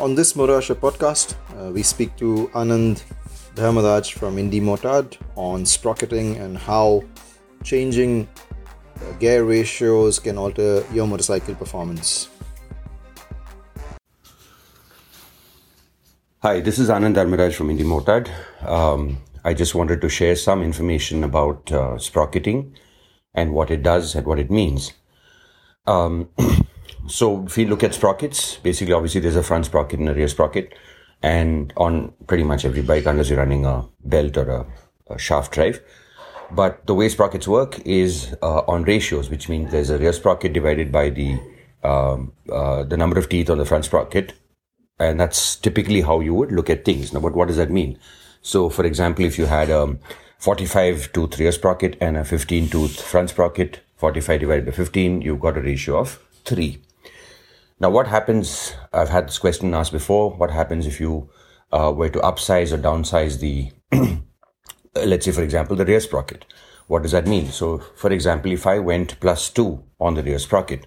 On this Morasha podcast, uh, we speak to Anand Dharmaraj from Indimotard on sprocketing and how changing uh, gear ratios can alter your motorcycle performance. Hi, this is Anand Dharmaraj from Indimotard. Um, I just wanted to share some information about uh, sprocketing and what it does and what it means. Um, so if you look at sprockets, basically, obviously, there's a front sprocket and a rear sprocket. And on pretty much every bike, unless you're running a belt or a, a shaft drive. But the way sprockets work is uh, on ratios, which means there's a rear sprocket divided by the um, uh, the number of teeth on the front sprocket, and that's typically how you would look at things. Now, but what does that mean? So, for example, if you had a 45 tooth rear sprocket and a 15 tooth front sprocket, 45 divided by 15, you've got a ratio of 3. Now, what happens? I've had this question asked before. What happens if you uh, were to upsize or downsize the, let's say, for example, the rear sprocket? What does that mean? So, for example, if I went plus 2 on the rear sprocket,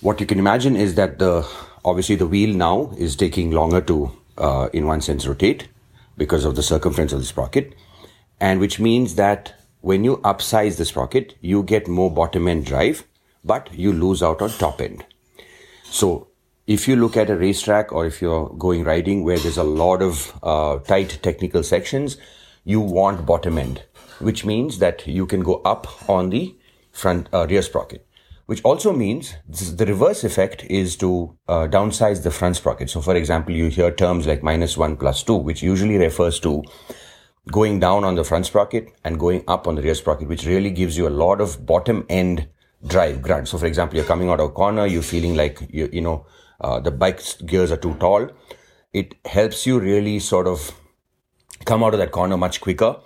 what you can imagine is that the obviously the wheel now is taking longer to, uh, in one sense, rotate because of the circumference of the sprocket, and which means that when you upsize the sprocket, you get more bottom end drive, but you lose out on top end. So if you look at a racetrack or if you're going riding where there's a lot of uh, tight technical sections, you want bottom end, which means that you can go up on the front uh, rear sprocket which also means the reverse effect is to uh, downsize the front sprocket. So, for example, you hear terms like minus one plus two, which usually refers to going down on the front sprocket and going up on the rear sprocket, which really gives you a lot of bottom end drive grunt. So, for example, you're coming out of a corner, you're feeling like you, you know uh, the bike's gears are too tall. It helps you really sort of come out of that corner much quicker,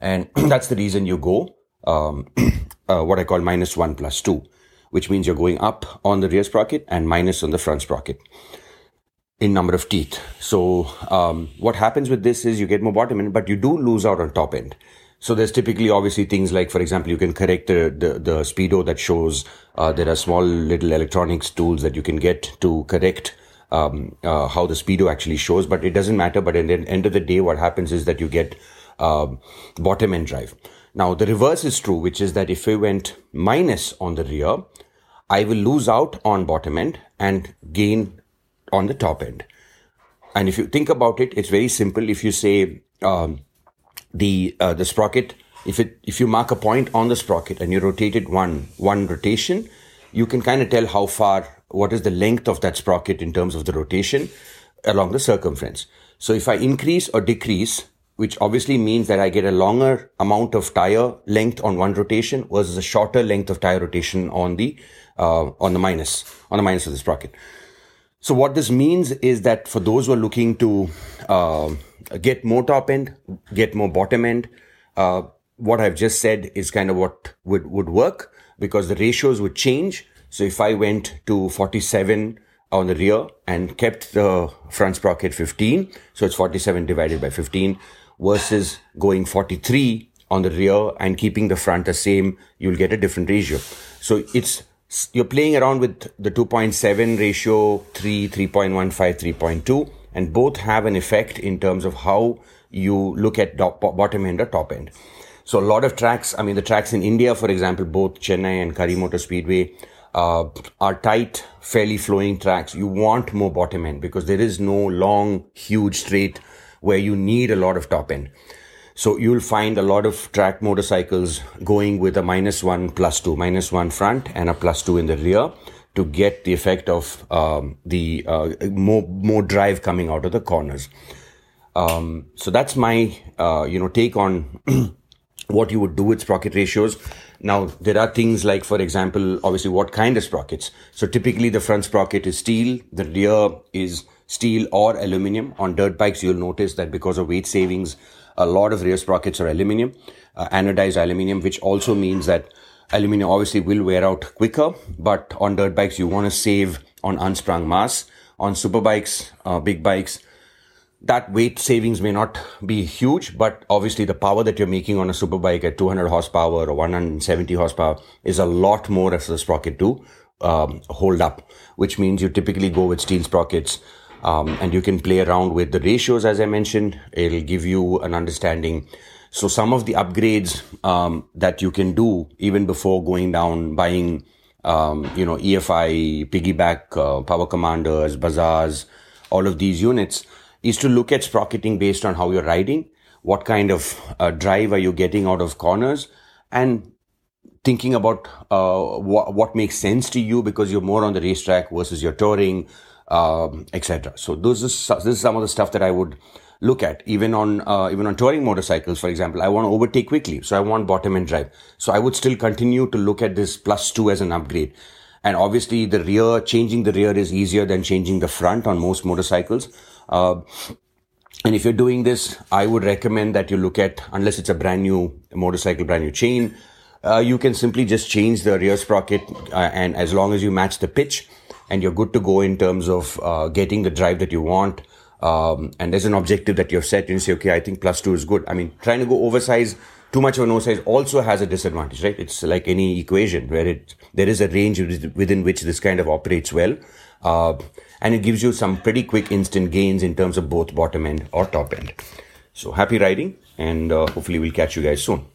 and that's the reason you go um, uh, what I call minus one plus two which means you're going up on the rear sprocket and minus on the front sprocket in number of teeth. So um, what happens with this is you get more bottom end, but you do lose out on top end. So there's typically obviously things like, for example, you can correct the, the, the speedo that shows uh, there are small little electronics tools that you can get to correct um, uh, how the speedo actually shows, but it doesn't matter. But at the end of the day, what happens is that you get um, bottom end drive. Now the reverse is true, which is that if we went minus on the rear, I will lose out on bottom end and gain on the top end. And if you think about it, it's very simple. If you say um, the uh, the sprocket, if it if you mark a point on the sprocket and you rotate it one one rotation, you can kind of tell how far what is the length of that sprocket in terms of the rotation along the circumference. So if I increase or decrease which obviously means that I get a longer amount of tire length on one rotation versus a shorter length of tire rotation on the uh, on the minus on the minus of the sprocket. So what this means is that for those who are looking to uh, get more top end, get more bottom end, uh, what I've just said is kind of what would would work because the ratios would change. So if I went to 47 on the rear and kept the front sprocket 15, so it's 47 divided by 15 versus going 43 on the rear and keeping the front the same, you'll get a different ratio. So it's, you're playing around with the 2.7 ratio, 3, 3.15, 3.2, and both have an effect in terms of how you look at bottom end or top end. So a lot of tracks, I mean, the tracks in India, for example, both Chennai and Kari Motor Speedway, uh, are tight, fairly flowing tracks. You want more bottom end because there is no long, huge straight where you need a lot of top end. So you'll find a lot of track motorcycles going with a minus one, plus two, minus one front and a plus two in the rear to get the effect of um, the uh, more more drive coming out of the corners. Um, so that's my uh, you know take on what you would do with sprocket ratios. Now there are things like, for example, obviously what kind of sprockets. So typically the front sprocket is steel, the rear is steel or aluminum. On dirt bikes, you'll notice that because of weight savings, a lot of rear sprockets are aluminum, uh, anodized aluminum, which also means that aluminum obviously will wear out quicker. But on dirt bikes, you want to save on unsprung mass. On super bikes, uh, big bikes, that weight savings may not be huge, but obviously the power that you're making on a super bike at 200 horsepower or 170 horsepower is a lot more as the sprocket to um, hold up, which means you typically go with steel sprockets Um, and you can play around with the ratios, as I mentioned. It'll give you an understanding. So some of the upgrades um, that you can do even before going down buying, um, you know, EFI, piggyback, uh, power commanders, Bazzaz, all of these units is to look at sprocketing based on how you're riding, what kind of uh, drive are you getting out of corners, and thinking about uh, what, what makes sense to you because you're more on the racetrack versus your touring, um, etc. So those is this is some of the stuff that I would look at. Even on uh, even on touring motorcycles for example i want to overtake quickly. So i want bottom end drive. So i would still continue to look at this plus 2 as an upgrade. And obviously the rear changing the rear is easier than changing the front on most motorcycles. Uh, and if you're doing this i would recommend that you look at unless it's a brand new motorcycle brand new chain uh, you can simply just change the rear sprocket uh, and as long as you match the pitch and you're good to go in terms of uh, getting the drive that you want. Um, and there's an objective that you've set and you say, okay, I think plus two is good. I mean, trying to go oversize, too much of an oversize also has a disadvantage, right? It's like any equation where it, there is a range within which this kind of operates well. Uh, and it gives you some pretty quick instant gains in terms of both bottom end or top end. So happy riding and uh, hopefully we'll catch you guys soon.